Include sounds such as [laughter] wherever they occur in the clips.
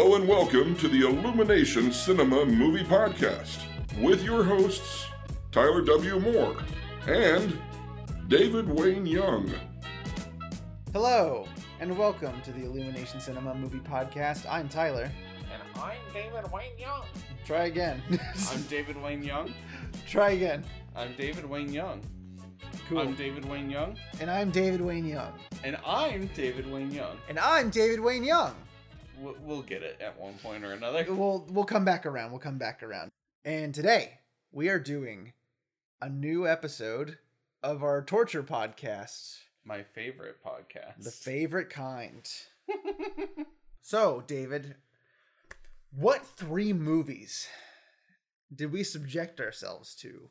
Hello and welcome to the Illumination Cinema Movie Podcast with your hosts, Tyler W. Moore and David Wayne Young. Hello, and welcome to the Illumination Cinema Movie Podcast. I'm Tyler. And I'm David Wayne Young. Try again. [laughs] I'm David Wayne Young. Try again. I'm David Wayne Young. Cool. I'm David Wayne Young. and I'm David Wayne Young. And I'm David Wayne Young. And I'm David Wayne Young. We'll, we'll get it at one point or another. [laughs] We'll we'll come back around. We'll come back around. And today we are doing a new episode of our torture podcast, My favorite podcast. the favorite kind. [laughs] So, David, what three movies did we subject ourselves to?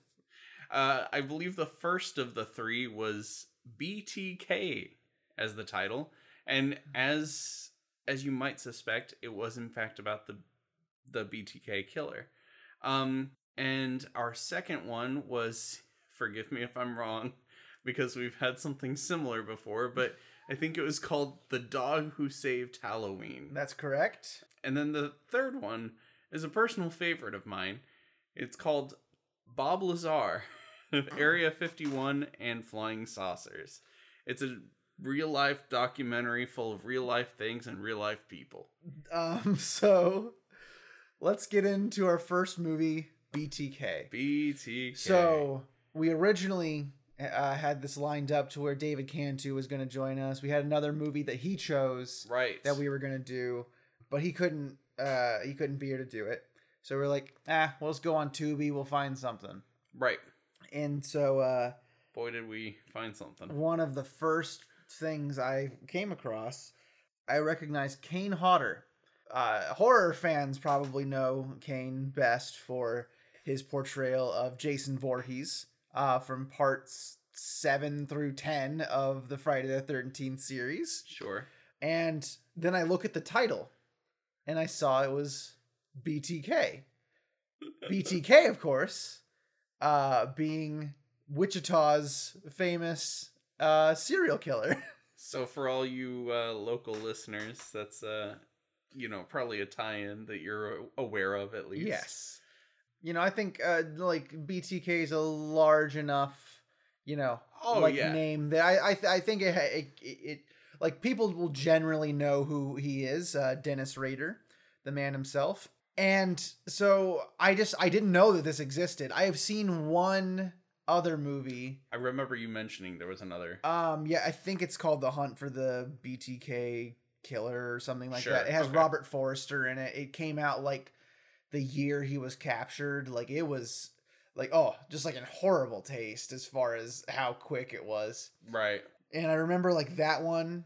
uh, I believe the first of the three was BTK as the title, and as as you might suspect, it was in fact about the the BTK killer. Um, and our second one was, [laughs] forgive me if I'm wrong, because we've had something similar before, but I think it was called The Dog Who Saved Halloween. That's correct. And then the third one is a personal favorite of mine. It's called Bob Lazar of [laughs] Area 51 and Flying Saucers. It's a real life documentary full of real life things and real life people. Um, [laughs] so let's get into our first movie, BTK. BTK. So we originally uh, had this lined up to where David Cantu was going to join us. We had another movie that he chose right. that we were going to do, but he couldn't. Uh, he couldn't be here to do it. So we're like, ah, we'll just go on Tubi. We'll find something. Right. And so uh, Boy, did we find something. one of the first things I came across, I recognized Kane Hodder. Uh, horror fans probably know Kane best for his portrayal of Jason Voorhees uh, from parts seven through ten of the Friday the Thirteenth series. Sure. And then I look at the title, and I saw it was BTK. [laughs] BTK, of course, uh, being Wichita's famous uh, serial killer. [laughs] So for all you uh, local listeners, that's uh, you know, probably a tie-in that you're aware of at least. yes. You know, I think uh, like BTK is a large enough, you know, Oh, like yeah. name that I I, th- I think it, it it like people will generally know who he is, uh, Dennis Rader, the man himself. And so I just I didn't know that this existed. I have seen one other movie. I remember you mentioning there was another. Um, yeah, I think it's called The Hunt for the BTK Killer or something like Sure, that. It has okay. Robert Forster in it. It came out like the year he was captured. Like it was like oh, just like in horrible taste as far as how quick it was. Right. And I remember like that one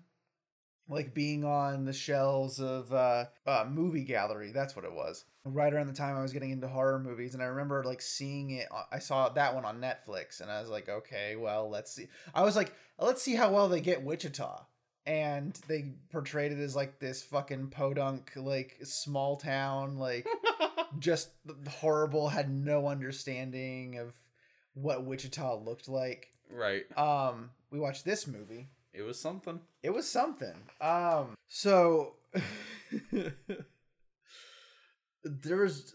like being on the shelves of uh, uh movie gallery. That's what it was. Right around the time i was getting into horror movies and i remember like seeing it i saw that one on netflix and i was like okay well let's see. I was like let's see how well they get wichita. And they portrayed it as like this fucking podunk like small town like [laughs] just horrible had no understanding of what wichita looked like. Right. um we watched this movie It was something. it was something. Um, so [laughs] there was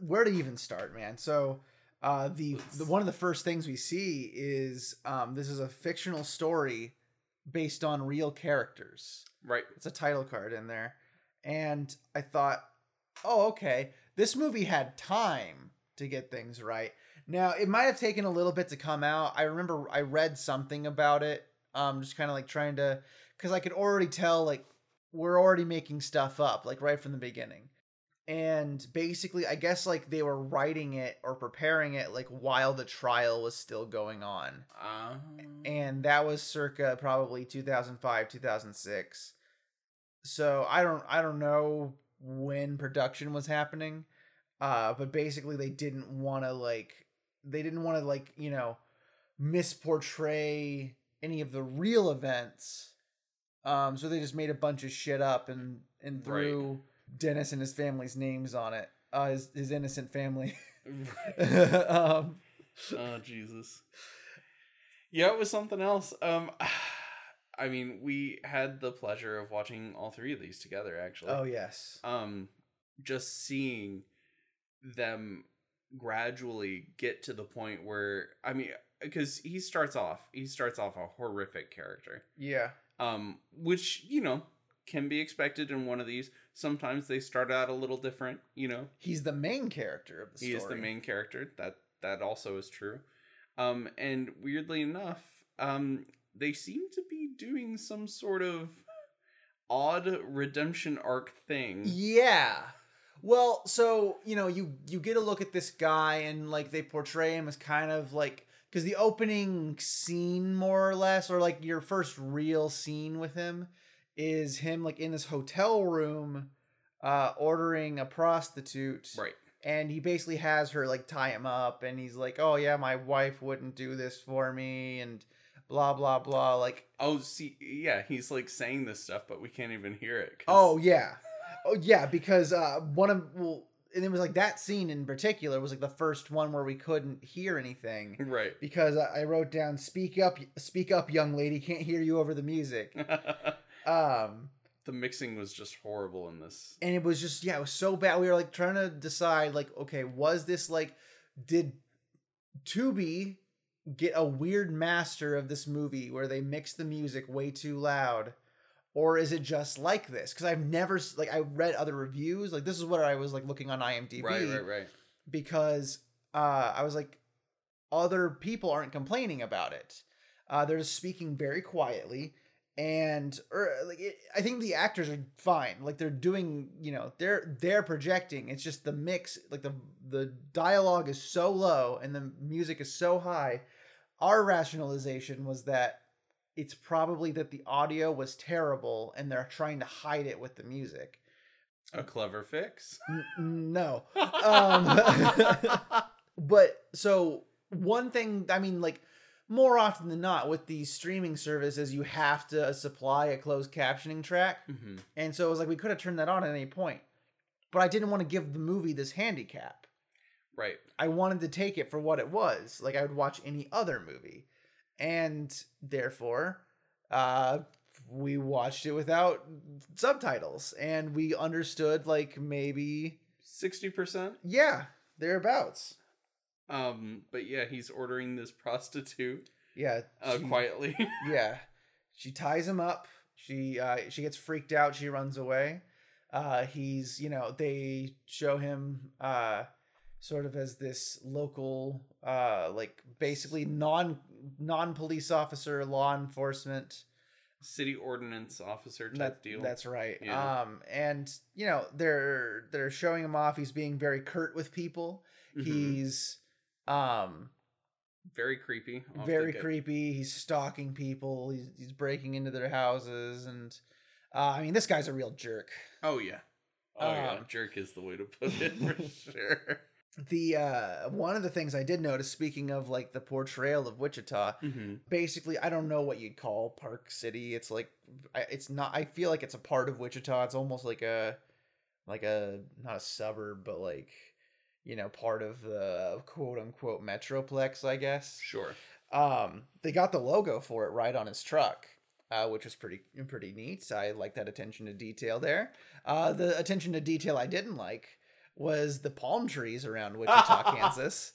where to even start, man. So uh, the, the one of the first things we see is um, this is a fictional story based on real characters. Right. It's a title card in there, and I thought, oh, okay, this movie had time to get things right. Now it might have taken a little bit to come out. I remember I read something about it, um, just kind of like trying to, because I could already tell like we're already making stuff up like right from the beginning, and basically I guess like they were writing it or preparing it like while the trial was still going on. Um, and that was circa probably 2005 2006 so i don't i don't know when production was happening uh but basically they didn't want to like they didn't want to like you know misportray any of the real events um so they just made a bunch of shit up and and Right. threw dennis and his family's names on it uh his, his innocent family [laughs] [laughs] um oh Jesus. Yeah, it was something else. Um, [sighs] I mean, we had the pleasure of watching all three of these together actually. Oh yes. um just seeing them gradually get to the point where I mean because he starts off he starts off a horrific character Yeah. um which you know can be expected in one of these sometimes they start out a little different you know He's the main character of the he story. He is the main character that that also is true um and weirdly enough um they seem to be doing some sort of odd redemption arc thing Yeah. Well, so you know, you you get a look at this guy, and like they portray him as kind of like because the opening scene, more or less, or like your first real scene with him, is him like in this hotel room, uh, ordering a prostitute, right and he basically has her like tie him up, and he's like, "Oh yeah, my wife wouldn't do this for me," and blah blah blah. Like, Oh, see, yeah, he's like saying this stuff, but we can't even hear it. 'cause- Oh yeah, oh yeah, because uh, one of well, and it was like that scene in particular was like the first one where we couldn't hear anything [laughs] right. because I wrote down "Speak up, speak up, young lady, can't hear you over the music." [laughs] Um, the mixing was just horrible in this. and it was just yeah, it was so bad. We were like trying to decide like, okay, was this like, did Tubi get a weird master of this movie where they mix the music way too loud? Or is it just like this? Because I've never like I read other reviews. Like this is what I was like looking on IMDb Right, right, right. because uh, I was like, other people aren't complaining about it. Uh, they're just speaking very quietly, and or like it, I think the actors are fine. Like they're doing, you know, they're they're projecting. It's just the mix, like the the dialogue is so low and the music is so high. Our rationalization was that it's probably that the audio was terrible and they're trying to hide it with the music. A clever fix. N- no. [laughs] Um, [laughs] but so one thing i mean like more often than not with these streaming services you have to supply a closed captioning track Mhm. and so it was like we could have turned that on at any point but i didn't want to give the movie this handicap Right. i wanted to take it for what it was like i would watch any other movie and therefore uh we watched it without subtitles and we understood like maybe Sixty percent. yeah thereabouts Um, but yeah, he's ordering this prostitute yeah uh, she- quietly. [laughs] yeah she ties him up she uh she gets freaked out she runs away uh he's you know they show him uh sort of as this local uh like basically non non police officer law enforcement City ordinance officer type that, deal. that's right Yeah. um and you know they're they're showing him off he's being very curt with people Mhm. he's um very creepy. very creepy. He's stalking people. He's he's breaking into their houses, and uh, I mean, this guy's a real jerk. Oh yeah. Oh yeah. Um, Jerk is the way to put it for [laughs] sure. The uh, one of the things I did notice, speaking of like the portrayal of Wichita, hmm basically, I don't know what you'd call Park City. It's like I- it's not. I feel like it's a part of Wichita. It's almost like a like a not a suburb, but like you know, part of the quote unquote metroplex, I guess. Sure. Um, they got the logo for it right on his truck, uh, which was pretty pretty neat. I like that attention to detail there. Uh, the attention to detail I didn't like was the palm trees around Wichita, [laughs] Kansas,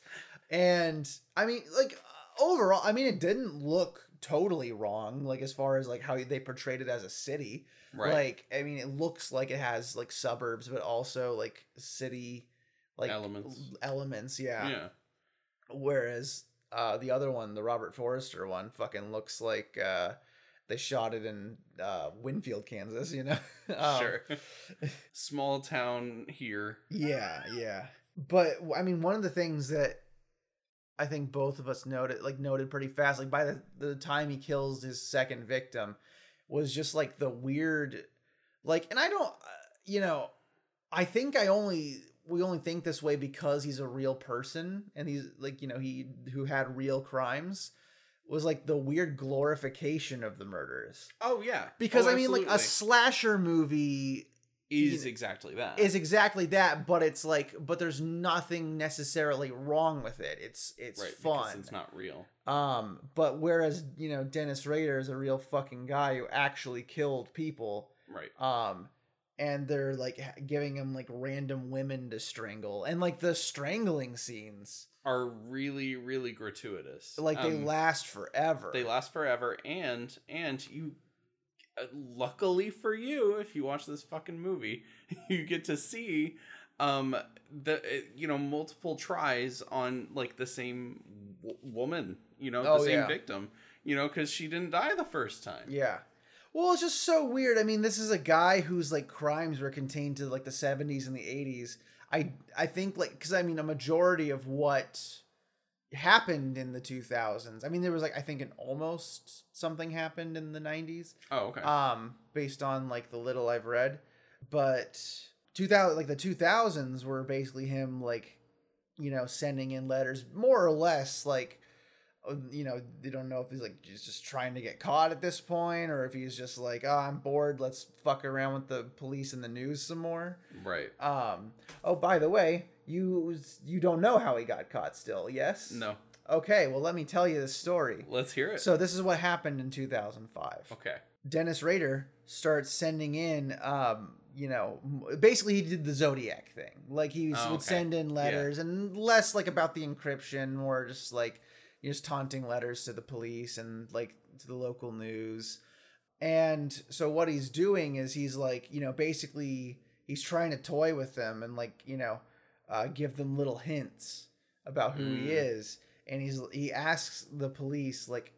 and I mean, like overall, I mean, it didn't look totally wrong. Like as far as like how they portrayed it as a city, Right. like I mean, it looks like it has like suburbs, but also like city like Elements. Elements, yeah. Whereas uh, the other one, the Robert Forster one, fucking looks like uh, they shot it in uh, Winfield, Kansas. You know? [laughs] Um, sure. Small town here. Yeah, yeah. But I mean, one of the things that I think both of us noted, like noted pretty fast, like by the the time he kills his second victim, was just like the weird, like, and I don't, uh, you know, I think I only we only think this way because he's a real person and he's like you know he who had real crimes was like the weird glorification of the murders Oh yeah. because Oh, I mean like a slasher movie is You- exactly that. is exactly that, but it's like, but there's nothing necessarily wrong with it. It's it's right fun. it's not real. Um, but whereas you know Dennis Rader is a real fucking guy who actually killed people. Right. Um, and they're like giving him like random women to strangle, and like the strangling scenes, Are really really gratuitous. like they Um, last forever. they last forever and and you uh, luckily for you if you watch this fucking movie [laughs] you get to see um the uh, you know multiple tries on like the same w- woman you know Oh, the same yeah. victim you know because she didn't die the first time Yeah. Well, it's just so weird. I mean, this is a guy whose like crimes were contained to like the 70s and the 80s. I I think like cuz I mean a majority of what happened in the 2000s. I mean, there was like I think an almost something happened in the 90s. oh okay Um based on like the little I've read. But 2000 like the 2000s were basically him like you know sending in letters more or less like you know they don't know if he's like he's just trying to get caught at this point or if he's just like oh i'm bored let's fuck around with the police and the news some more. Right. Um oh by the way you you don't know how he got caught still yes? No. Okay well let me tell you the story. Let's hear it. So this is what happened in 2005 okay. Dennis rader starts sending in um you know basically he did the zodiac thing. Like he Oh, would okay. send in letters and less like about the encryption more just like just taunting letters to the police and like to the local news. And so what he's doing is he's like you know basically he's trying to toy with them and like you know uh, give them little hints about who he Mm. is. And he's he asks the police like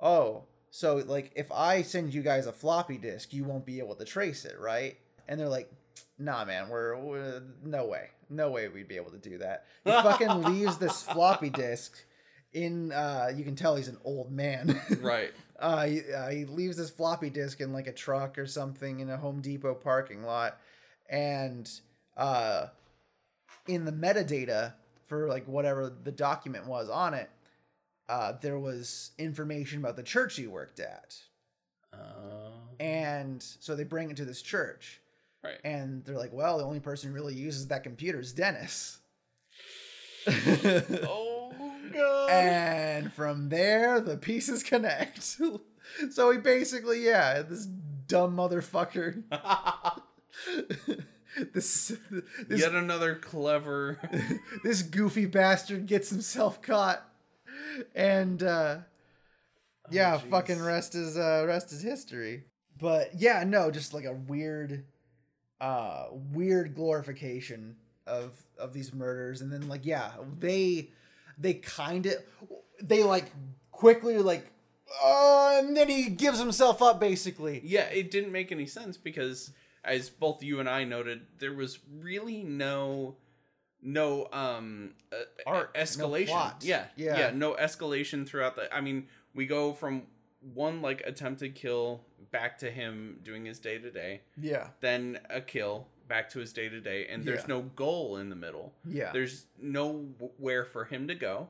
oh so like if i send you guys a floppy disk you won't be able to trace it right? And they're like nah man we're, we're no way. No way we'd be able to do that. He fucking [laughs] leaves this floppy disk in uh you can tell he's an old man. [laughs] Right. Uh, he, uh, he leaves this floppy disk in like a truck or something in a Home Depot parking lot, and uh, in the metadata for like whatever the document was on it, uh, there was information about the church he worked at, uh, and so they bring it to this church, right. And they're like, "Well, the only person who really uses that computer is Dennis." [laughs] [laughs] oh god. And from there the pieces connect. [laughs] So he basically yeah this dumb motherfucker. [laughs] This this, yet another clever. [laughs] this goofy bastard gets himself caught. And uh yeah jeez. fucking rest is uh rest is history. But yeah no just like a weird uh weird glorification of of these murders. And then like yeah they they kind of they like quickly like oh and then he gives himself up basically Yeah, it didn't make any sense because as both you and I noted, there was really no no um uh, no escalation. plot. Yeah, Yeah. yeah, no escalation throughout the. I mean, we go from one like attempted kill back to him doing his day to day, yeah then a kill back to his day to day, and there's Yeah. no goal in the middle. yeah There's nowhere for him to go,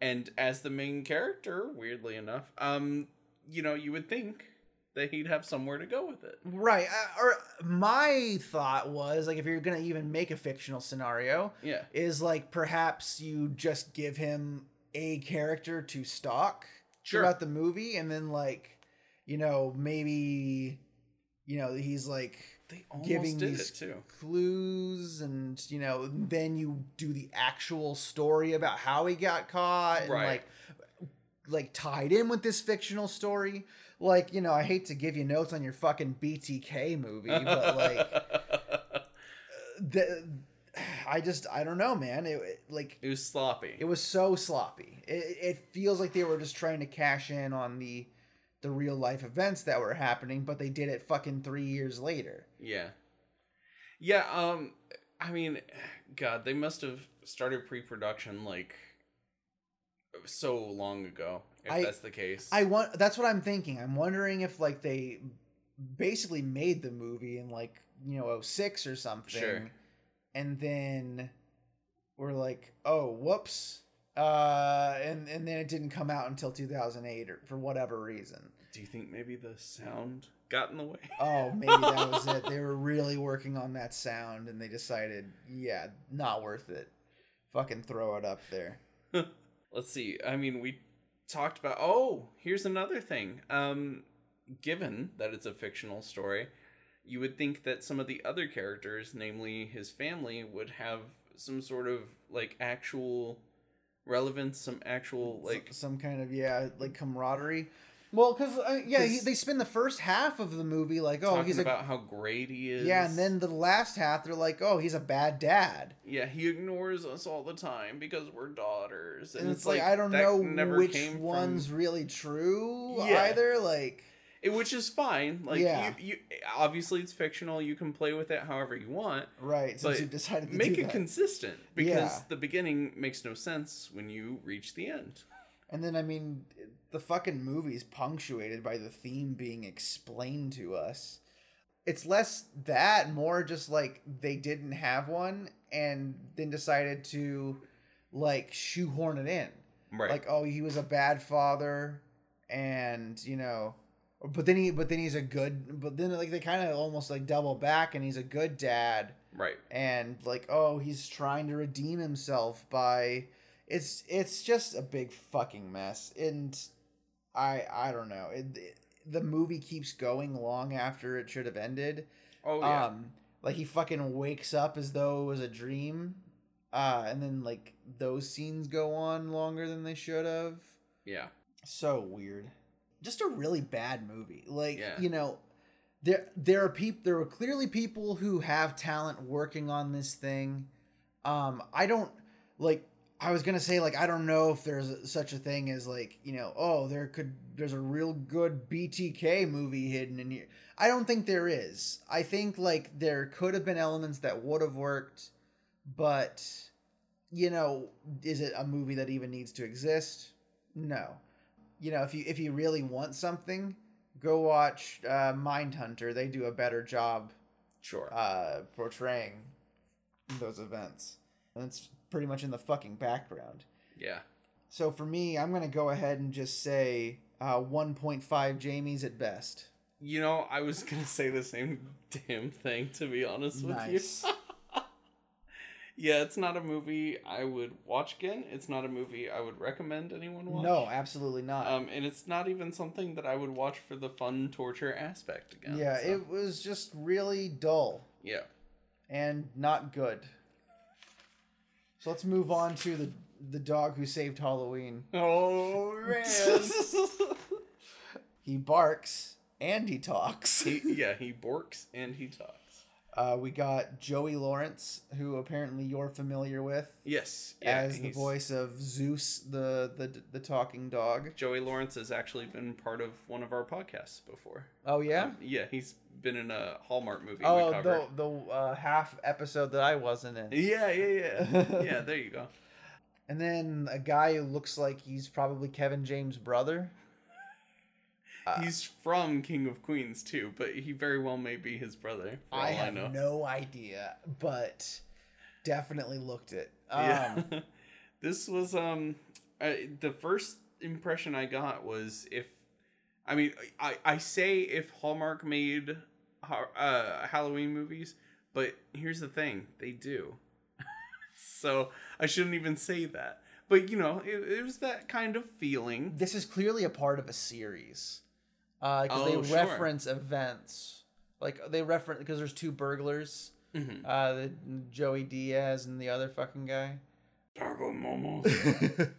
and as the main character, weirdly enough, um, you know, you would think that he'd have somewhere to go with it. right uh, or my thought was like if you're gonna even make a fictional scenario Yeah. is like perhaps you just give him a character to stalk Sure. throughout the movie and then like you know maybe you know he's like giving did these it too. clues and you know then you do the actual story about how he got caught and like like tied in with this fictional story. Like you know i hate to give you notes on your fucking btk movie but like [laughs] the, i just i don't know man. It, it- like it was sloppy. it was so sloppy. It, it feels like they were just trying to cash in on the the real life events that were happening but they did it fucking three years later yeah. Yeah, um I mean, god, they must have started pre-production like so long ago if I- that's the case. I want. That's what I'm thinking. I'm wondering if like they basically made the movie in like you know 06 or something, Sure. and then we're like, oh, whoops, uh, and and then it didn't come out until 2008 or for whatever reason. Do you think maybe the sound got in the way. [laughs] Oh, maybe that was it. They were really working on that sound and they decided, yeah, not worth it. Fucking throw it up there. [laughs] Let's see. I mean, we talked about. Oh, here's another thing. Um, given that it's a fictional story, you would think that some of the other characters, namely his family, would have some sort of like actual relevance, some actual like some kind of yeah, like camaraderie. Well, because uh, yeah, he, they spend the first half of the movie like, oh, he's a about how great he is. yeah, and then the last half they're like, oh, he's a bad dad, yeah, he ignores us all the time because we're daughters, and, it's, like, I don't know which came from- one's really true Yeah. either. Like, It, which is fine. Like Yeah. you, you, obviously it's fictional. You can play with it however you want. right? Since you decided to Make it that. consistent because Yeah. the beginning makes no sense when you reach the end. And then I mean, the fucking movie's punctuated by the theme being explained to us. It's less that, more just like they didn't have one and then decided to like shoehorn it in. Right. Like, oh, he was a bad father and, you know, but then he but then he's a good but then like they kind of almost like double back and he's a good dad right. and like oh he's trying to redeem himself by it's it's just a big fucking mess and i i don't know it, it- the movie keeps going long after it should have ended Oh yeah. um like he fucking wakes up as though it was a dream uh and then like those scenes go on longer than they should have yeah. so weird just a really bad movie like Yeah. you know there there are people there are clearly people who have talent working on this thing um i don't like i was gonna say like i don't know if there's such a thing as like you know oh there could there's a real good btk movie hidden in here. I don't think there is. I think like there could have been elements that would have worked but you know is it a movie that even needs to exist? No. You know if you if you really want something go watch uh mindhunter. They do a better job Sure. uh portraying those events. And it's pretty much in the fucking background yeah. so for me i'm gonna go ahead and just say uh 1.5 jamies at best You know, I was [laughs] gonna say the same damn thing to be honest with Nice. you. [laughs] yeah, it's not a movie I would watch again. It's not a movie I would recommend anyone watch. no absolutely not Um, and it's not even something that I would watch for the fun torture aspect again. yeah so, it was just really dull yeah. and not good so let's move on to the the dog who saved halloween Oh man. [laughs] he barks and he talks he, yeah, he borks and he talks. Uh, we got Joey Lawrence, who apparently you're familiar with, Yes, yeah, as the voice of Zeus, the, the the talking dog. Joey Lawrence has actually been part of one of our podcasts before. Oh yeah. Um, yeah, he's been in a Hallmark movie oh, the the uh, half episode that I wasn't in. Yeah, yeah, yeah. [laughs] yeah, there you go. And then a guy who looks like he's probably Kevin James' brother. Uh, [laughs] He's from King of Queens too, but he very well may be his brother. For I have I no idea, but definitely looked it. [laughs] Um, yeah. this was um I, the first impression I got was if I mean I I say if Hallmark made uh Halloween movies, but here's the thing, they do. [laughs] so I shouldn't even say that. But you know, it, it was that kind of feeling. this is clearly a part of a series because Oh, they sure. reference events like they reference because there's two burglars Mhm. uh the joey diaz and the other fucking guy Taco momos. [laughs]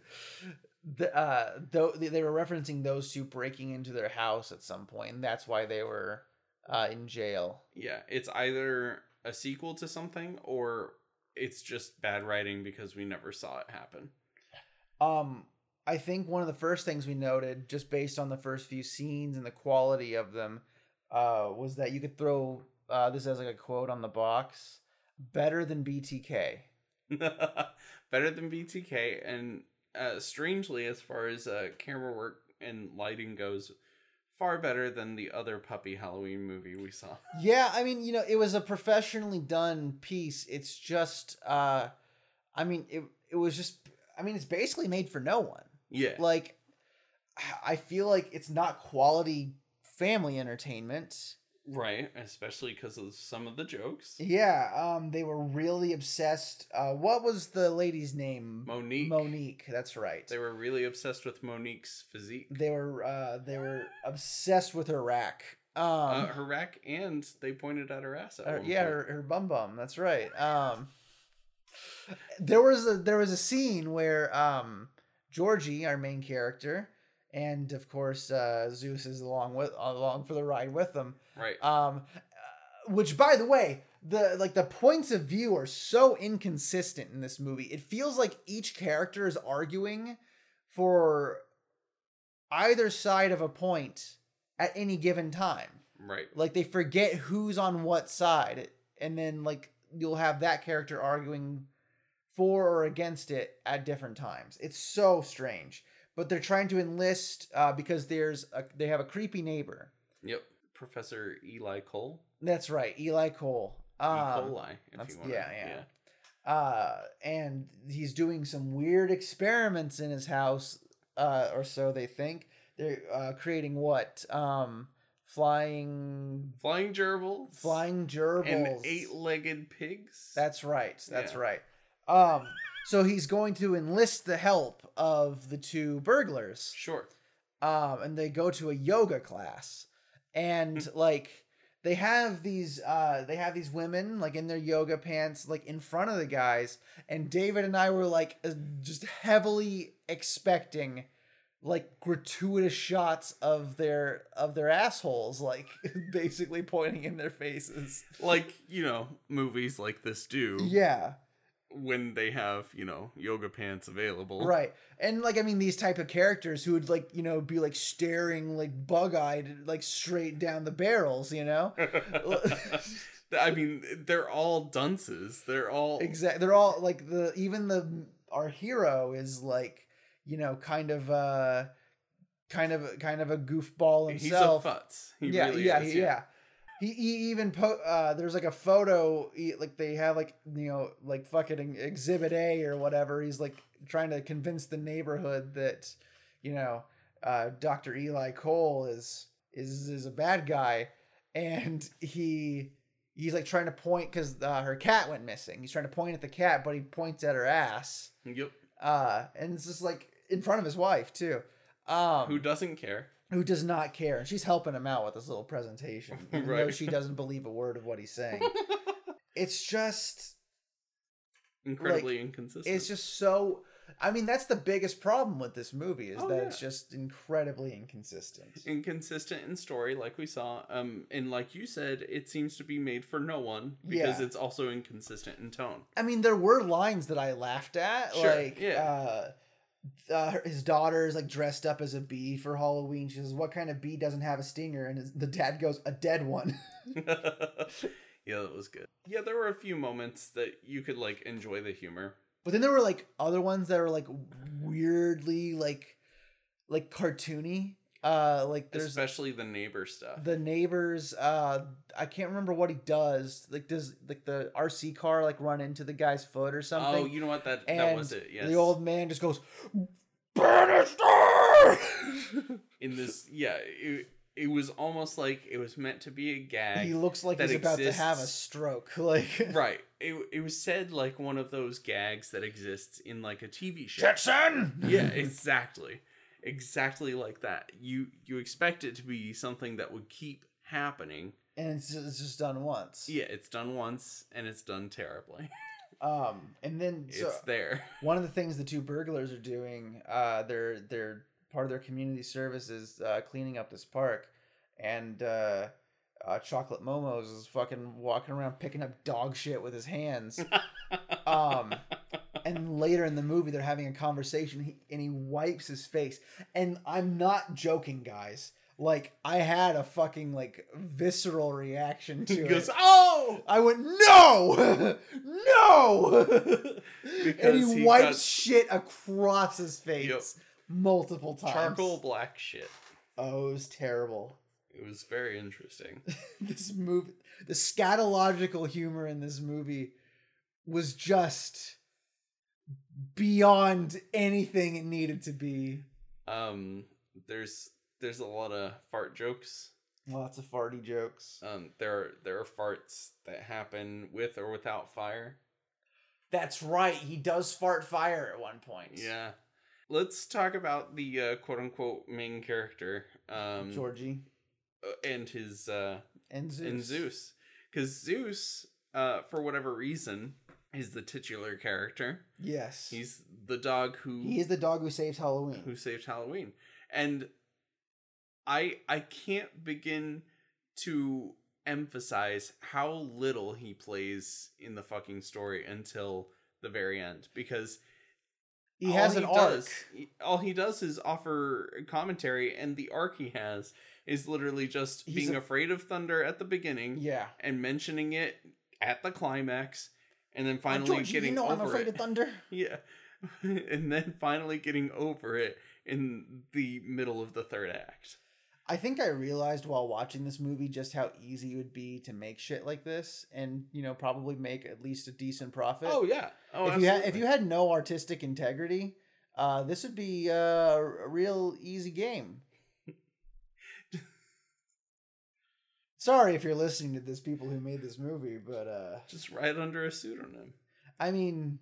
the, uh though they, they were referencing those two breaking into their house at some point and that's why they were uh in jail Yeah, it's either a sequel to something or it's just bad writing because we never saw it happen. um i think one of the first things we noted just based on the first few scenes and the quality of them uh was that you could throw uh this as like a quote on the box better than btk [laughs] Better than BTK, and uh, strangely, as far as uh, camera work and lighting goes, far better than the other puppy Halloween movie we saw. [laughs] Yeah, I mean, you know, it was a professionally done piece. It's just uh I mean, it it was just I mean, it's basically made for no one. Yeah, Like I feel like it's not quality family entertainment. Right, especially because of some of the jokes. Yeah, um, they were really obsessed. Uh, what was the lady's name? Monique. Monique. That's right. They were really obsessed with Monique's physique. They were uh, they were obsessed with her rack. Um, uh, her rack, and they pointed at her ass. At her- yeah, her, her bum bum. That's right. Um, there was a there was a scene where um, Georgie, our main character, and of course uh, Zeus is along with along for the ride with them. right. Um, which by the way, the like the points of view are so inconsistent in this movie. It feels like each character is arguing for either side of a point at any given time. right. Like they forget who's on what side, and then like you'll have that character arguing for or against it at different times. It's so strange. But they're trying to enlist uh, because there's a, they have a creepy neighbor. Yep. Professor Eli Cole. That's right, Eli Cole. E. Um, coli, if that's- you want. yeah, yeah. uh, and he's doing some weird experiments in his house, uh, or so they think. They're uh, creating what? Um, flying, Flying gerbils. flying gerbils. And eight-legged pigs. That's right. That's Yeah. right. Um, so he's going to enlist the help of the two burglars. Sure. um, and they go to a yoga class, and like they have these uh they have these women like in their yoga pants like in front of the guys. And david and i were like uh, just heavily expecting like gratuitous shots of their of their assholes like [laughs] basically pointing in their faces. Like, you know, movies like this do. Yeah when they have, you know, yoga pants available. right and like i mean these type of characters who would like you know be like staring like bug-eyed like straight down the barrels you know [laughs] [laughs] I mean, they're all dunces. They're all Exactly. They're all like the even the our hero is like you know kind of uh kind of kind of a goofball himself. He's a futz. He yeah, really yeah, is, he- yeah. He, he even po- uh there's like a photo he, like they have like you know like fucking exhibit A or whatever. He's like trying to convince the neighborhood that you know uh Dr. Eli Cole is is is a bad guy and he he's like trying to point because uh, her cat went missing. He's trying to point at the cat, but he points at her ass. Yep. Uh, and it's just like in front of his wife too. Um, Who doesn't care? Who does not care, and she's helping him out with this little presentation, [laughs] even though she doesn't believe a word of what he's saying. [laughs] it's just, Incredibly inconsistent. it's just so. I mean, that's the biggest problem with this movie is Oh, that yeah. it's just incredibly inconsistent. inconsistent in story, like we saw. Um, and like you said, it seems to be made for no one because Yeah. it's also inconsistent in tone. I mean, there were lines that I laughed at, Sure, like yeah. uh, uh, his daughter is like dressed up as a bee for Halloween. She says, "What kind of bee doesn't have a stinger?" And his, the dad goes, "A dead one." [laughs] [laughs] yeah, that was good. Yeah, there were a few moments that you could like enjoy the humor. but then there were like other ones that are like weirdly like like cartoony. Uh, like there's especially the neighbor stuff. the neighbors. Uh, I can't remember what he does. Like does like the RC car like run into the guy's foot or something? oh, you know what? That and that was it. Yes. the old man just goes, Bannister! in this, yeah, it, it was almost like it was meant to be a gag. he looks like he's about to have a stroke. [laughs] Like right. It it was said like one of those gags that exists in like a TV show. Jetson. yeah, exactly. Exactly like that. You you expect it to be something that would keep happening. and it's just, it's just done once. Yeah, it's done once and it's done terribly. [laughs] Um, and then so it's there. one of the things the two burglars are doing, uh, they're they're part of their community service is uh, cleaning up this park, and uh, uh, Chocolate Momos is fucking walking around picking up dog shit with his hands. [laughs] um, and later in the movie, they're having a conversation, and he wipes his face. And I'm not joking, guys. Like I had a fucking like visceral reaction [laughs] to He it. goes, "Oh!" I went, no, [laughs] no, [laughs] and Because he he wipes got- shit across his face Yep. multiple times. Charcoal black shit. Oh, it was terrible. It was very interesting. this movie, the scatological humor in this movie was just beyond anything it needed to be. Um, there's there's a lot of fart jokes Lots of farty jokes. Um, there are, there are farts that happen with or without fire. That's right. He does fart fire at one point. Yeah. Let's talk about the uh, quote unquote main character, um, Georgie uh, and his uh, and Zeus. and Zeus, because Zeus, uh, for whatever reason, is the titular character. Yes. He's the dog who he is the dog who saves Halloween. who saved Halloween. And I I can't begin to emphasize how little he plays in the fucking story until the very end because he all has an arc. does, all he does is offer commentary and the arc he has is literally just He's being a- afraid of thunder at the beginning Yeah. and mentioning it at the climax and then Oh, finally Georgie, getting you know over I'm afraid it. of thunder. [laughs] Yeah. [laughs] and then finally getting over it in the middle of the third act. I think I realized while watching this movie just how easy it would be to make shit like this, and you know probably make at least a decent profit. Oh yeah. Oh, if you had if you had no artistic integrity, uh, this would be uh, a real easy game. Sorry if you're listening to this, people who made this movie, but uh, just right under a pseudonym. I mean,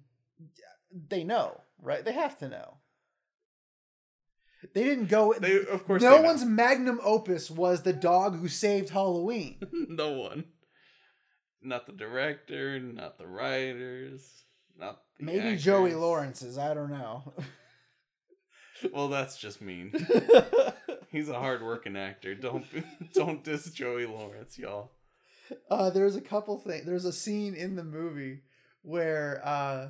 they know, right? They have to know. They didn't go. They of course no they know. one's magnum opus was the dog who saved Halloween. [laughs] no one. Not the director, not the writers, not the Maybe Joey. Lawrence's. I don't know. [laughs] Well, that's just mean. [laughs] He's a hard-working actor. Don't [laughs] don't diss Joey Lawrence, y'all. uh, there's a couple things. There's a scene in the movie where uh,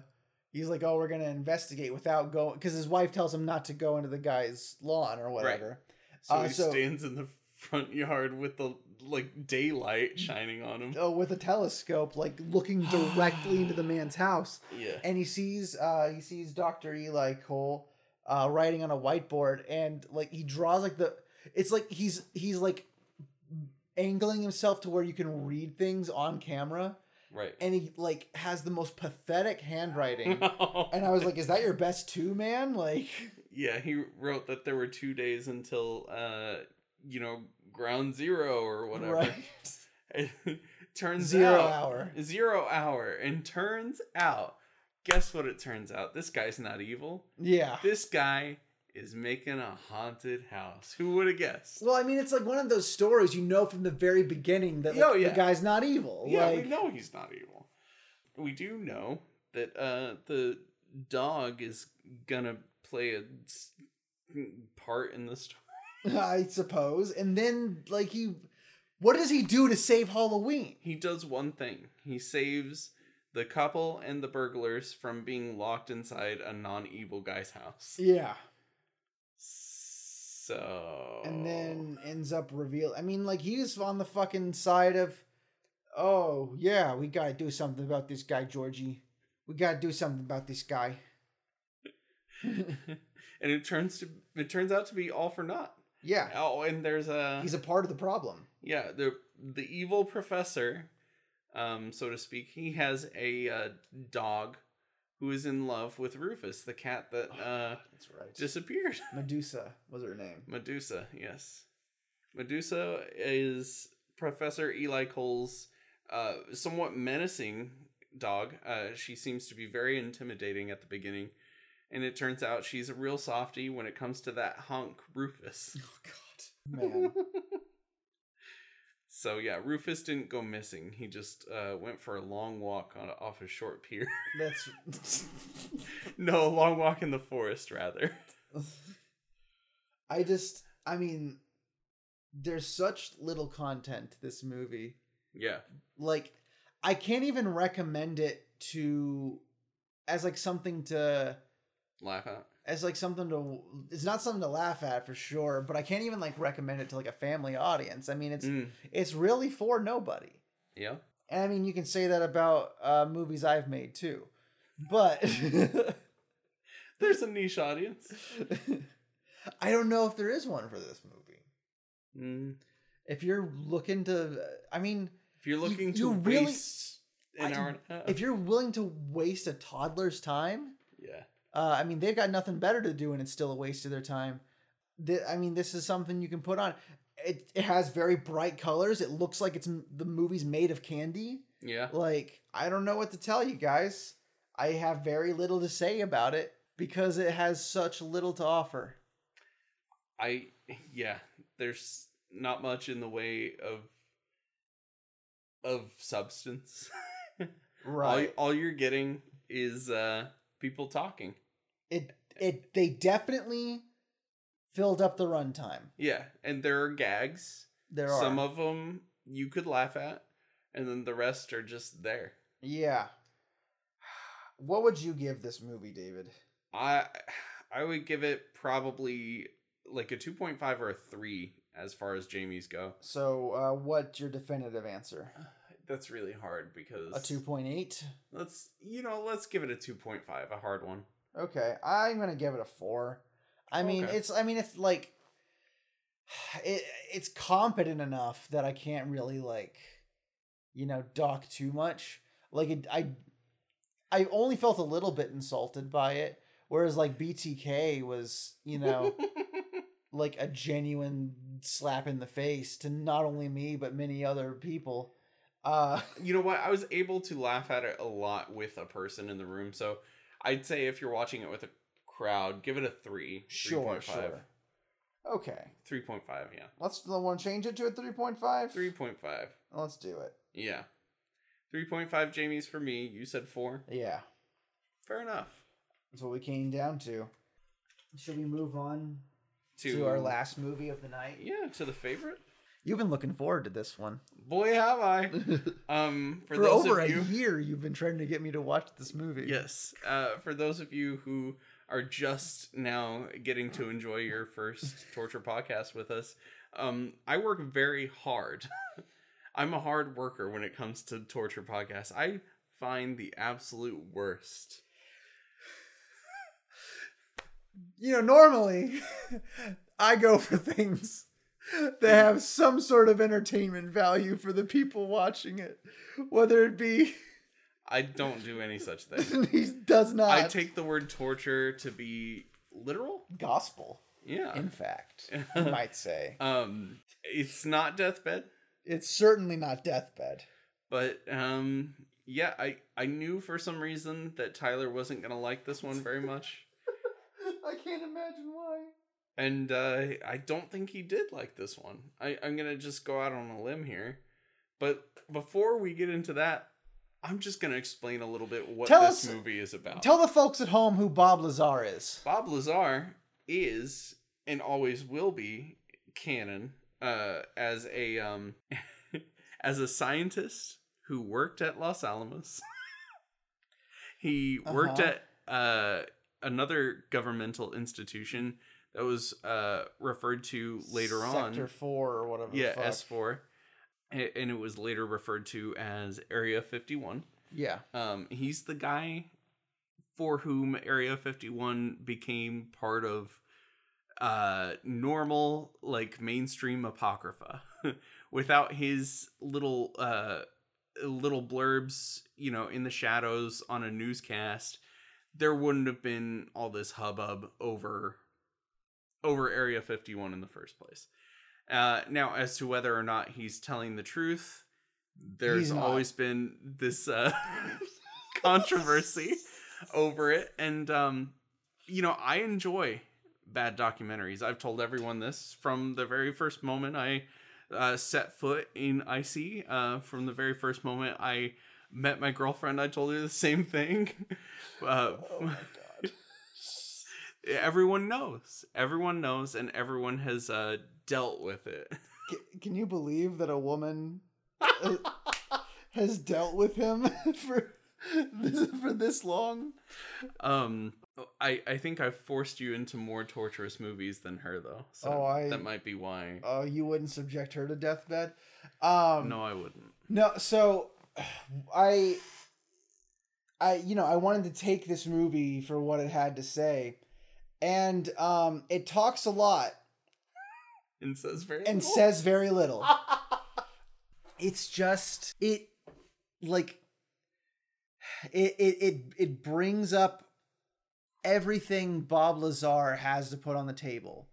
he's like, "Oh, we're gonna investigate without going," because his wife tells him not to go into the guy's lawn or whatever. So Uh, he so- stands in the front yard with the like daylight shining on him. Oh, with a telescope, like looking [gasps] directly into the man's house, Yeah. and he sees uh, he sees Doctor Eli Cole uh, writing on a whiteboard, and like he draws like the. It's like he's he's like angling himself to where you can read things on camera, Right. and he like has the most pathetic handwriting. [laughs] and And I was like, "Is that your best two, man?" Like, yeah, he wrote that there were two days until, uh, you know, ground zero or whatever. right? [laughs] Turns Zero out, hour. Zero hour. And turns out, guess what it turns out? This guy's not evil. Yeah. This guy is making a haunted house. Who would have guessed? Well, I mean, it's like one of those stories you know from the very beginning that like, Oh, yeah. the guy's not evil. Yeah, like, we know he's not evil. We do know that uh, the dog is gonna play a part in the story. [laughs] I suppose. And then, like, he, what does he do to save Halloween? He does one thing. He saves the couple and the burglars from being locked inside a non-evil guy's house. Yeah. So And then ends up reveal. I mean, like, he's on the fucking side of, oh, yeah, we gotta do something about this guy, Georgie. We gotta do something about this guy. [laughs] and it turns to it turns out to be all for naught. Yeah. Oh, and there's a He's a part of the problem. yeah the the evil professor, um, so to speak. He has a uh, dog who is in love with Rufus, the cat that uh, That's right. disappeared. [laughs] Medusa was her name. Medusa, yes. Medusa is Professor Eli Cole's uh, somewhat menacing dog. Uh, she seems to be very intimidating at the beginning, and it turns out she's a real softie when it comes to that hunk Rufus. [laughs] Oh, God. Man. [laughs] So yeah, Rufus didn't go missing. He just uh, went for a long walk on off a short pier. [laughs] That's. no, a long walk in the forest rather. I just, I mean, there's such little content to this movie. Yeah. Like, I can't even recommend it to as like something to Laugh at. As like something to it's not something to laugh at for sure but i can't even like recommend it to like a family audience i mean it's Mm, it's really for nobody yeah. and i mean you can say that about uh movies i've made too but [laughs] There's a niche audience. [laughs] i don't know if there is one for this movie Mm. if you're looking to i mean If you're You- looking to you really- waste an I- hour and a half. if you're willing to waste a toddler's time yeah. Uh, I mean, they've got nothing better to do, and it's still a waste of their time. Th- I mean, this is something you can put on. it, it has very bright colors. It looks like it's the movie's made of candy. Yeah. Like, I don't know what to tell you guys. I have very little to say about it because it has such little to offer. I yeah, there's not much in the way of of substance. [laughs] all, all you're getting is uh people talking. It it they definitely filled up the runtime. Yeah, and there are gags. There are Some of them you could laugh at, and then the rest are just there. Yeah. [sighs] What would you give this movie, David? I [sighs] I would give it probably like a 2.5 or a 3 as far as Jamie's go. So, uh, what's your definitive answer? [sighs] That's really hard because A 2.8? Let's you know, let's give it a 2.5, a hard one. Okay, I'm to give it a 4. I mean, Okay. it's I mean, it's like [sighs] it it's competent enough that I can't really like you know, dock too much. Like it I I only felt a little bit insulted by it whereas like BTK was, you know, [laughs] like a genuine slap in the face to not only me but many other people. Uh [laughs] you know what? I was able to laugh at it a lot with a person in the room. So I'd say if you're watching it with a crowd, give it a 3. sure, 3.5. sure. Okay. 3.5, yeah. Let's want to change it to a 3.5? 3.5. Let's do it. Yeah. 3.5 Jamie's for me. You said 4. Yeah. Fair enough. That's what we came down to. Should we move on To, to, our last movie of the night? Yeah, to the favorite. You've been looking forward to this one. Boy, have I. [laughs] For, Um, for, those over of a you, year, you've been trying to get me to watch this movie. yes, uh, for those of you who are just now getting to enjoy your first [laughs] torture podcast with us, um, I work very hard. [laughs] I'm a hard worker when it comes to torture podcasts. I find the absolute worst. You know, normally I go for things that have some sort of entertainment value for the people watching it, whether it be I don't do any such thing. [laughs] he does not. I take the word torture to be literal. gospel. Yeah. In fact, you might say [laughs] um, it's not deathbed. it's certainly not deathbed. But um yeah, I I knew for some reason that Tyler wasn't going to like this one very much. [laughs] I can't imagine why. And uh I don't think he did like this one. I I'm going to just go out on a limb here. But before we get into that, I'm just going to explain a little bit what Tell this us- movie is about. Tell the folks at home who Bob Lazar is. Bob Lazar is and always will be canon uh as a um [laughs] as a scientist who worked at Los Alamos. [laughs] he worked Uh-huh. at uh another governmental institution that was uh referred to later on Sector four or whatever. yeah. S4 and it was later referred to as Area 51. Yeah. Um, he's the guy for whom Area 51 became part of uh normal like mainstream apocrypha [laughs] without his little uh little blurbs you know in the shadows on a newscast there wouldn't have been all this hubbub over over area 51 in the first place. Uh now as to whether or not he's telling the truth there's always been this uh [laughs] controversy over it. And um you know i enjoy bad documentaries. I've told everyone this from the very first moment i uh, set foot in ic uh, from the very first moment i met my girlfriend i told her the same thing. [laughs] Uh, Oh. Everyone knows everyone knows and everyone has uh, dealt with it [laughs] can you believe that a woman uh, has dealt with him [laughs] for this, for this long? um i i think i've forced you into more torturous movies than her though so Oh, I- that might be why Oh, you wouldn't subject her to deathbed? Um, no i wouldn't No, so [sighs] I I you know, I wanted to take this movie for what it had to say. And um it talks a lot and says very and little. says very little. [laughs] it's just it like it it it, it brings up everything Bob Lazar has to put on the table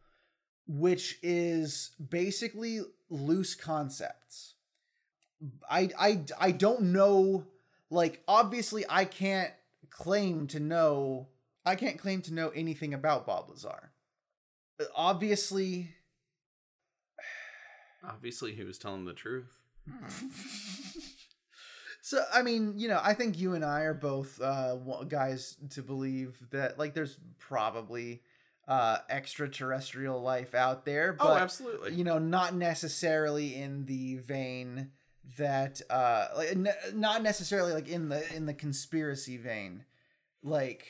which is basically loose concepts. I I I don't know like obviously I can't claim to know I can't claim to know anything about Bob Lazar. Obviously [sighs] Obviously, he was telling the truth. [laughs] so I mean, you know, I think you and I are both uh guys to believe that like there's probably uh extraterrestrial life out there, but oh, absolutely. you know, not necessarily in the vein that uh like n- not necessarily like in the in the conspiracy vein. Like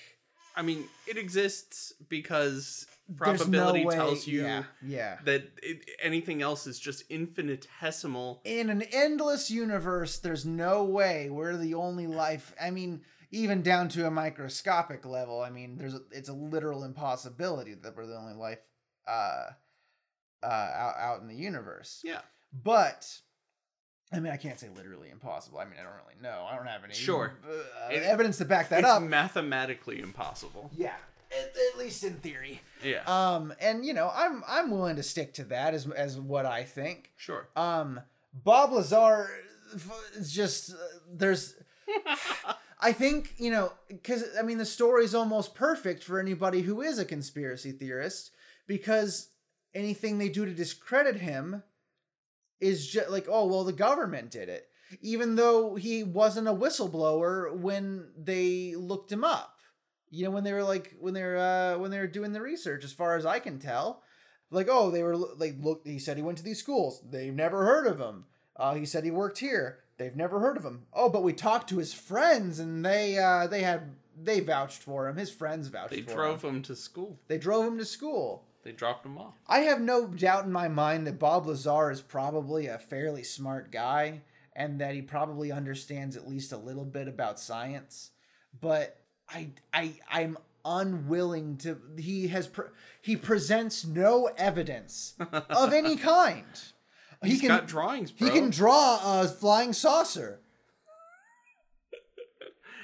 I mean, it exists because probability no tells you yeah, yeah. that it, anything else is just infinitesimal. in an endless universe, there's no way we're the only life. I mean, even down to a microscopic level, I mean, there's a, it's a literal impossibility that we're the only life uh, uh, out out in the universe. Yeah. But I mean, I can't say literally impossible. I mean, I don't really know. I don't have any Sure. uh, It- evidence to back that it's up. mathematically impossible. Yeah, at, at least in theory. Yeah. Um, and you know, I'm I'm willing to stick to that as as what I think. sure. Um, Bob Lazar is just uh, there's. [laughs] I think you know because I mean the story is almost perfect for anybody who is a conspiracy theorist because anything they do to discredit him is just like oh well the government did it even though he wasn't a whistleblower when they looked him up. You know when they were like when they're uh when they were doing the research as far as i can tell. Like oh they were like look he said he went to these schools. They've never heard of him. Uh he said he worked here. They've never heard of him. Oh but we talked to his friends and they uh they had they vouched for him. His friends vouched for him. They drove him. him to school. they drove him to school They dropped him off. I have no doubt in my mind that Bob Lazar is probably a fairly smart guy and that he probably understands at least a little bit about science. But I I I'm unwilling to he has pre- he presents no evidence [laughs] of any kind. He's he can got drawings, bro. he can draw a flying saucer. [laughs]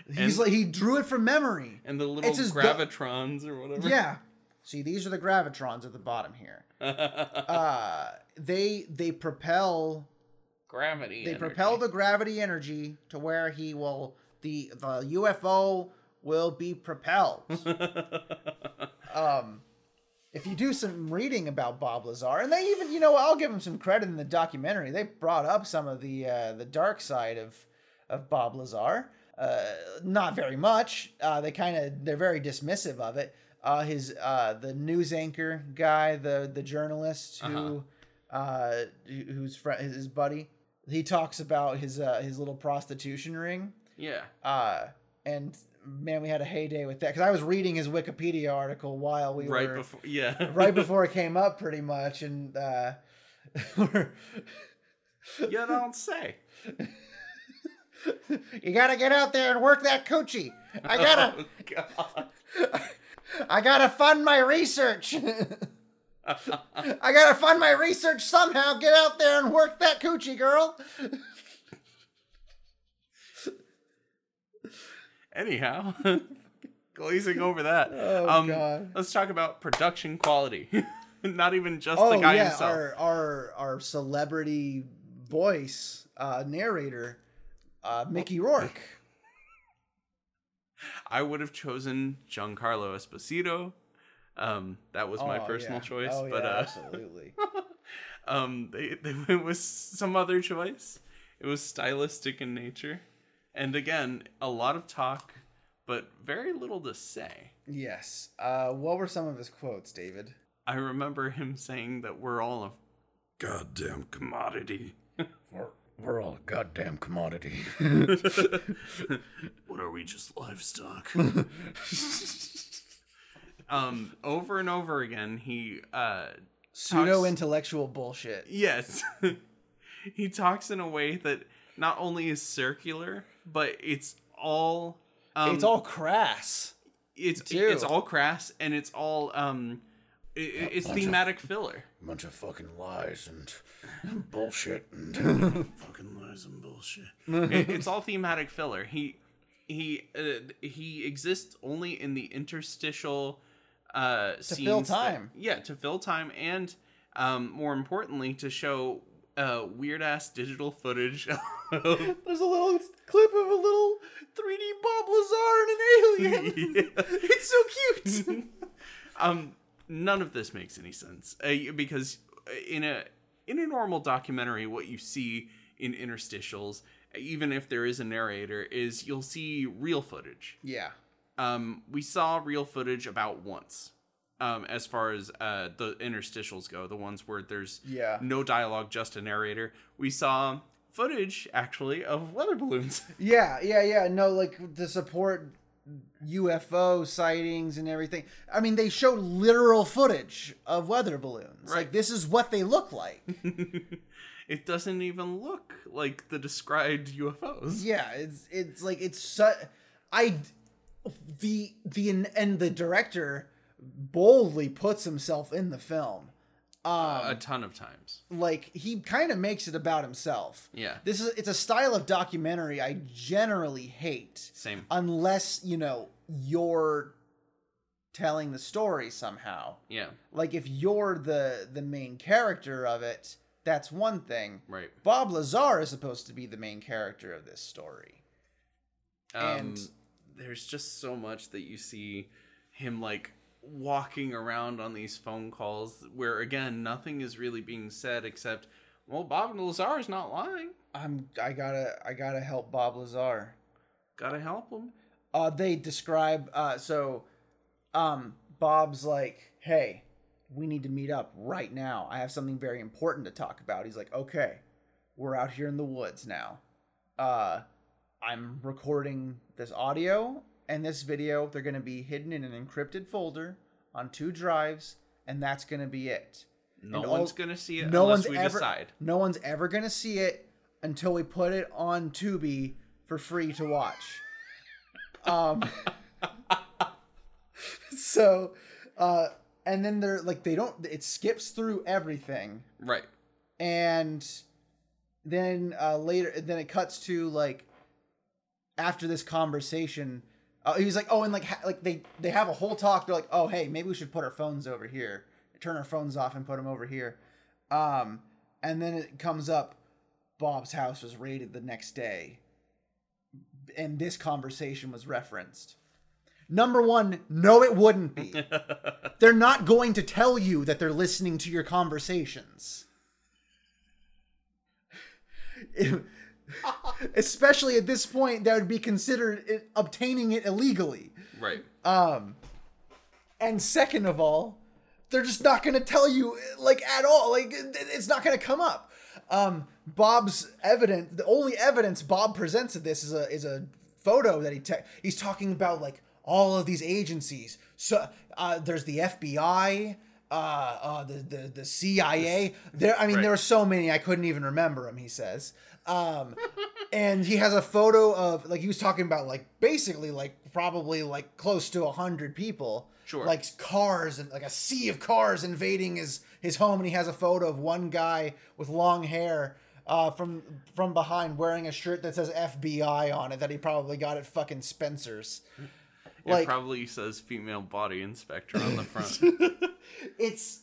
He's And- like he drew it from memory. and the little It's his do- gravitrons or whatever. Yeah. See, these are the gravitrons at the bottom here. [laughs] Uh they they propel Gravity. they energy. propel the gravity energy to where he will the the UFO will be propelled. [laughs] um if you do some reading about Bob Lazar, and they even, you know, I'll give him some credit in the documentary. They brought up some of the uh, the dark side of of Bob Lazar. Uh, not very much. Uh, they kind of they're very dismissive of it. Uh, his uh, the news anchor guy, the the journalist who uh, who- who's fr- his buddy, he talks about his uh, his little prostitution ring. yeah. Uh, and man, we had a heyday with that because I was reading his Wikipedia article while we right were before. Yeah. [laughs] right [laughs] before it came up, pretty much, and uh, [laughs] we're- you don't say. you gotta get out there and work that coochie. I gotta, Oh, God. I gotta fund my research. I gotta fund my research somehow. Get out there and work that coochie, girl. Anyhow, [laughs] glazing over that. Oh, um, God. Let's talk about production quality. [laughs] Not even just oh the guy yeah, himself. our our our celebrity voice uh, narrator, uh, Mickey Rourke. I would have chosen Giancarlo Esposito. Um, that was my Oh, personal yeah. choice, Oh, but yeah, uh, absolutely. [laughs] um, they they [laughs] went with some other choice. It was stylistic in nature, and again, a lot of talk, but very little to say. yes. Uh, what were some of his quotes, David? I remember him saying that we're all a goddamn commodity. [laughs] We're, we're all a goddamn commodity. [laughs] what are we just livestock? [laughs] um, over and over again, he uh, Pseudo intellectual bullshit. yes, [laughs] he talks in a way that not only is circular, but it's all um, it's all crass. it's too. it's all crass and it's all um it, it's bunch of- thematic filler. A bunch of fucking lies and [laughs] bullshit. And [laughs] fucking lies and bullshit. it, it's all thematic filler. He he uh, he exists only in the interstitial uh fill scenes that- time. yeah, to fill time and Um, more importantly, to show uh, weird ass digital footage [laughs] of There's a little clip of a little 3D Bob Lazar and an alien. Yeah. it's so cute. um none of this makes any sense uh, because in a in a normal documentary what you see in interstitials even if there is a narrator is you'll see real footage yeah. um we saw real footage about once um as far as uh the interstitials go the ones where there's Yeah. no dialogue just a narrator we saw footage actually of weather balloons [laughs] Yeah, yeah, yeah. No, like to support UFO sightings and everything. I mean, they show literal footage of weather balloons. Like this is what they look like. [laughs] it doesn't even look like the described ufos yeah, it's it's like it's su- I the the and the director boldly puts himself in the film. Um, a ton of times like he kind of makes it about himself. Yeah. This is it's a style of documentary I generally hate. Same. Unless, you know, you're telling the story somehow. Yeah. Like if you're the the main character of it, that's one thing. Right. Bob Lazar is supposed to be the main character of this story. Um, And- there's just so much that you see him like walking around on these phone calls where again nothing is really being said except well Bob Lazar is not lying. I'm I gotta I gotta help Bob Lazar. Gotta help him. uh they describe uh so um bob's like hey we need to meet up right now i have something very important to talk about he's like okay we're out here in the woods now uh i'm recording this audio and this video they're going to be hidden in an encrypted folder on two drives and that's going to be it No And one's all- gonna see it no unless one's we ever decide. no one's ever going to see it until we put it on tubi for free to watch um [laughs] so uh and then they're like they don't it skips through everything Right. and then uh later then it cuts to like after this conversation uh, he was like oh and like ha- like they they have a whole talk. They're like oh hey maybe we should put our phones over here. Turn our phones off and put them over here. Um and then it comes up bob's house was raided the next day. And this conversation was referenced. Number one no it wouldn't be. [laughs] They're not going to tell you that they're listening to your conversations. [laughs] [laughs] Especially at this point, that would be considered it, obtaining it illegally. right. Um, and second of all, they're just not going to tell you like at all. Like it's not going to come up. Um, Bob's evidence, the only evidence Bob presents of this is a is a photo that he te- he's talking about like all of these agencies. So uh, there's the FBI, uh, uh, the the the CIA. There, I mean, Right. there are so many I couldn't even remember them. He says. Um, and he has a photo of like he was talking about like basically like probably like close to a hundred people Sure. like cars and like a sea of cars invading his his home and he has a photo of one guy with long hair uh, from from behind wearing a shirt that says FBI on it that he probably got at fucking Spencer's. it Like probably says female body inspector on the [laughs] front. it's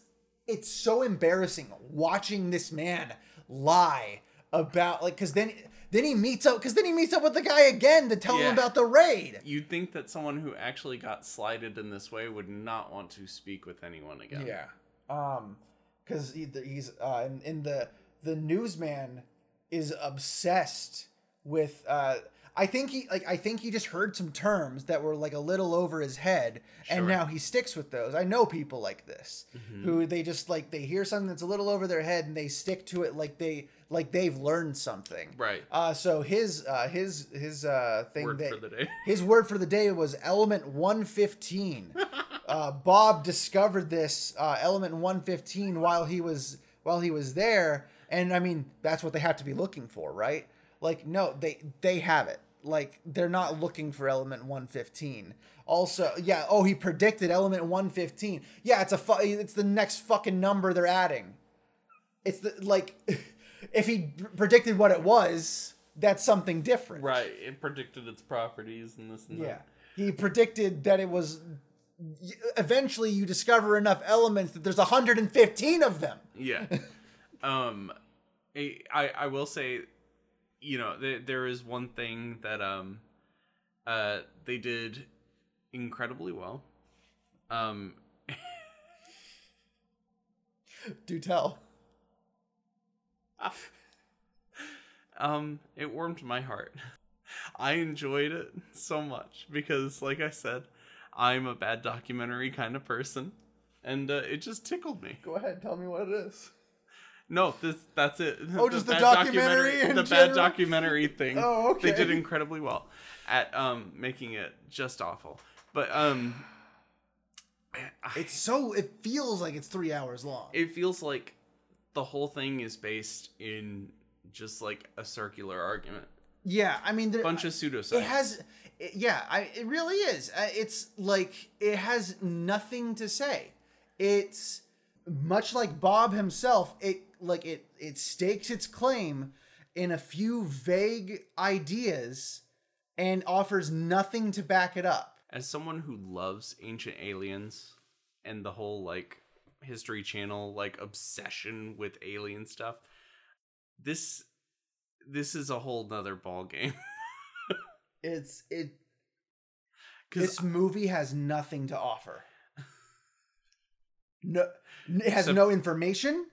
it's so embarrassing watching this man lie about like because then then he meets up because then he meets up with the guy again to tell Yeah. him about the raid. You'd think that someone who actually got slighted in this way would not want to speak with anyone again. Yeah. Um, because he, he's uh, in, in the the newsman is obsessed with uh. I think he like I think he just heard some terms that were like a little over his head, and now he sticks with those. I know people like this who they just like they hear something that's a little over their head and they stick to it like they like they've learned something. Right. Uh, so his uh his his uh thing Word that for the day. [laughs] his word for the day was element 115. [laughs] uh, Bob discovered this uh, element 115 while he was while he was there, and I mean that's what they have to be looking for, right? Like no, they they have it. Like they're not looking for element 115. Also, yeah. Oh, he predicted element 115. Yeah, it's a fu- it's the next fucking number they're adding. It's the like [laughs] if he predicted what it was, that's something different. Right. It predicted its properties and this and Yeah. that. He predicted that it was eventually you discover enough elements that there's 115 of them. Yeah. [laughs] um, I I will say, you know, there there is one thing that um, uh, they did incredibly well. Um, [laughs] Do tell. [laughs] um, it warmed my heart. [laughs] I enjoyed it so much because, like I said, I'm a bad documentary kind of person, and uh, it just tickled me. Go ahead, tell me what it is. No, this that's it. Oh, [laughs] just the documentary in the bad documentary [laughs] [laughs] thing. Oh, okay. They did incredibly well at um making it just awful. But um I- It's so it feels like it's three hours long. it feels like the whole thing is based in just like a circular argument. yeah, I mean, there, Bunch of pseudoscience. it has, it- yeah, I it really is. Uh, It's like it has nothing to say. It's much like Bob himself. It like it it stakes its claim in a few vague ideas and offers nothing to back it up. As someone who loves ancient aliens and the whole like history channel like obsession with alien stuff, this this is a whole nother ball game. [laughs] It's it. This movie has nothing to offer. [laughs] No, it has So- no information.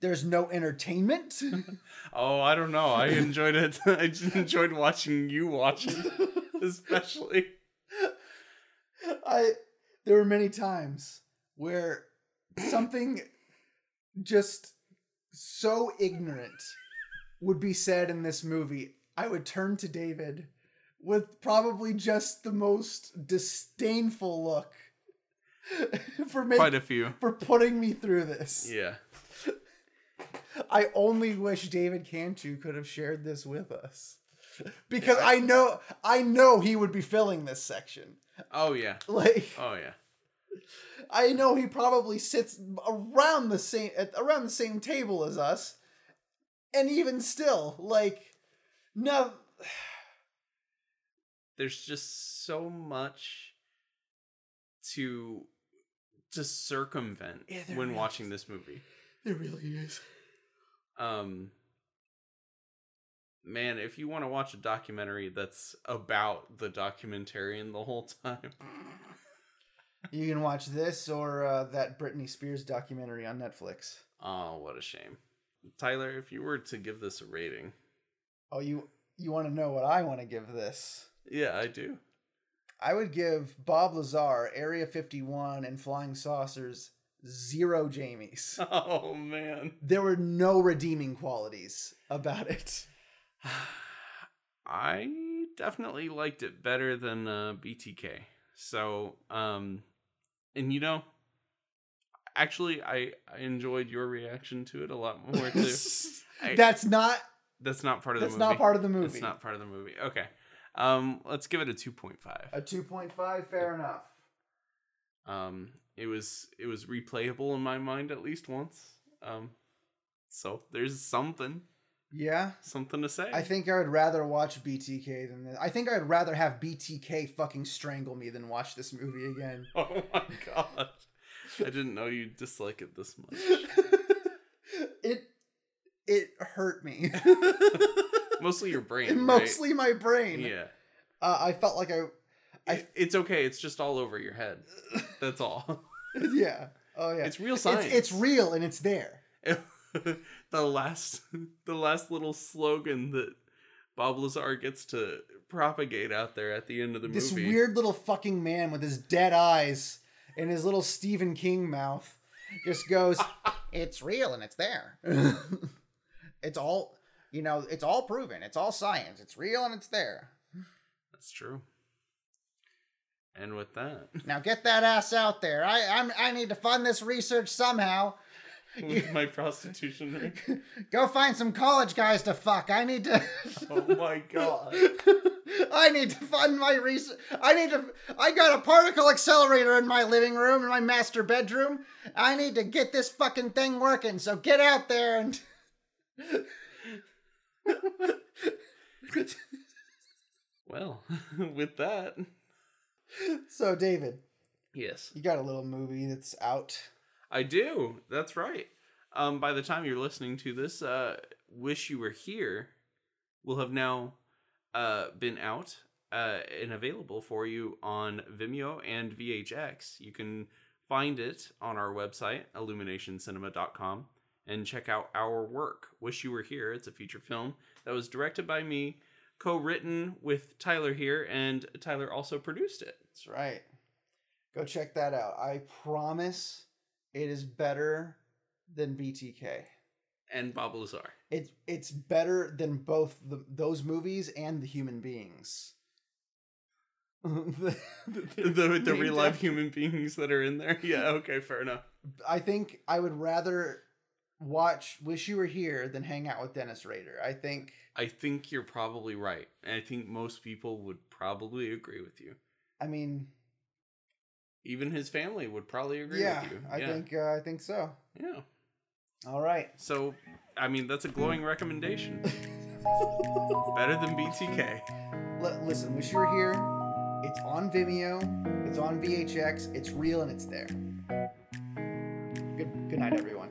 There's no entertainment. [laughs] oh, I don't know. I enjoyed it. [laughs] I just enjoyed watching you watch it, [laughs] especially. I there were many times where something just so ignorant would be said in this movie. I would turn to David with probably just the most disdainful look for making Quite a few. for putting me through this. Yeah. I only wish David Cantu could have shared this with us. Because I know I know he would be filling this section. Oh yeah. Like Oh yeah. I know he probably sits around the same at around the same table as us. And even still, like no [sighs] There's just so much to to circumvent Yeah, when really watching is. this movie. it really is. Um man, if you want to watch a documentary that's about the documentarian the whole time. [laughs] You can watch this or uh, that Britney Spears documentary on Netflix. Oh, what a shame. Tyler, if you were to give this a rating. Oh, you you want to know what I want to give this? Yeah, I do. I would give Bob Lazar, Area 51, and Flying Saucers zero Jamies. [laughs] Oh man. There were no redeeming qualities about it. [sighs] I definitely liked it better than uh, BTK. So, um, and you know, actually, I I enjoyed your reaction to it a lot more too. [laughs] I- that's not That's not part of the that's movie. not part of the movie. That's not part of the movie. Okay. Um, let's give it a two point five. A 2.5, fair enough. Um, it was it was replayable in my mind at least once. Um, so there's something Yeah. something to say. I think I would rather watch BTK than this. I think I'd rather have BTK fucking strangle me than watch this movie again. [laughs] Oh my god. I didn't know you dislike it this much. [laughs] it it hurt me. [laughs] Mostly your brain. Mostly my brain. Yeah. Uh, I felt like I I- it's okay. It's just all over your head. [laughs] That's all. [laughs] yeah. Oh yeah. It's real science. It's, it's real and it's there. [laughs] the last the last little slogan that Bob Lazar gets to propagate out there at the end of the This movie. This weird little fucking man with his dead eyes and his little Stephen King mouth just goes, "It's real and it's there. it's all, you know, it's all proven. It's all science. It's real and it's there. That's true. And with that, Now get that ass out there. I I'm I need to fund this research somehow. [laughs] with my prostitution ring. [laughs] Go find some college guys to fuck. I need to. [laughs] Oh my god. I need to fund my research. I need to. I got a particle accelerator in my living room, in my master bedroom. I need to get this fucking thing working. So get out there and. Well, with that, [laughs] so David, Yes. You got a little movie that's out. I do. That's right. Um, by the time you're listening to this, uh, "Wish You Were Here" will have now uh, been out uh, and available for you on Vimeo and VHX. You can find it on our website, illuminationcinema.com, and check out our work. "Wish You Were Here." It's a feature film that was directed by me, co-written with Tyler here, and Tyler also produced it. That's right. Go check that out. I promise it is better than BTK. And Bob Lazar. It's it's better than both the, those movies and the human beings. [laughs] the, the the real life human beings that are in there. [laughs] Yeah, okay, fair enough. I think I would rather watch Wish You Were Here than hang out with Dennis Rader. I think I think you're probably right. And I think most people would probably agree with you. I mean Even his family would probably agree yeah, with you. I yeah. think uh, I think so. Yeah. All right. So, I mean, that's a glowing recommendation. Better than BTK. L- listen, Wish You Were Here. It's on Vimeo. It's on VHX. It's real and it's there. Good good night, everyone.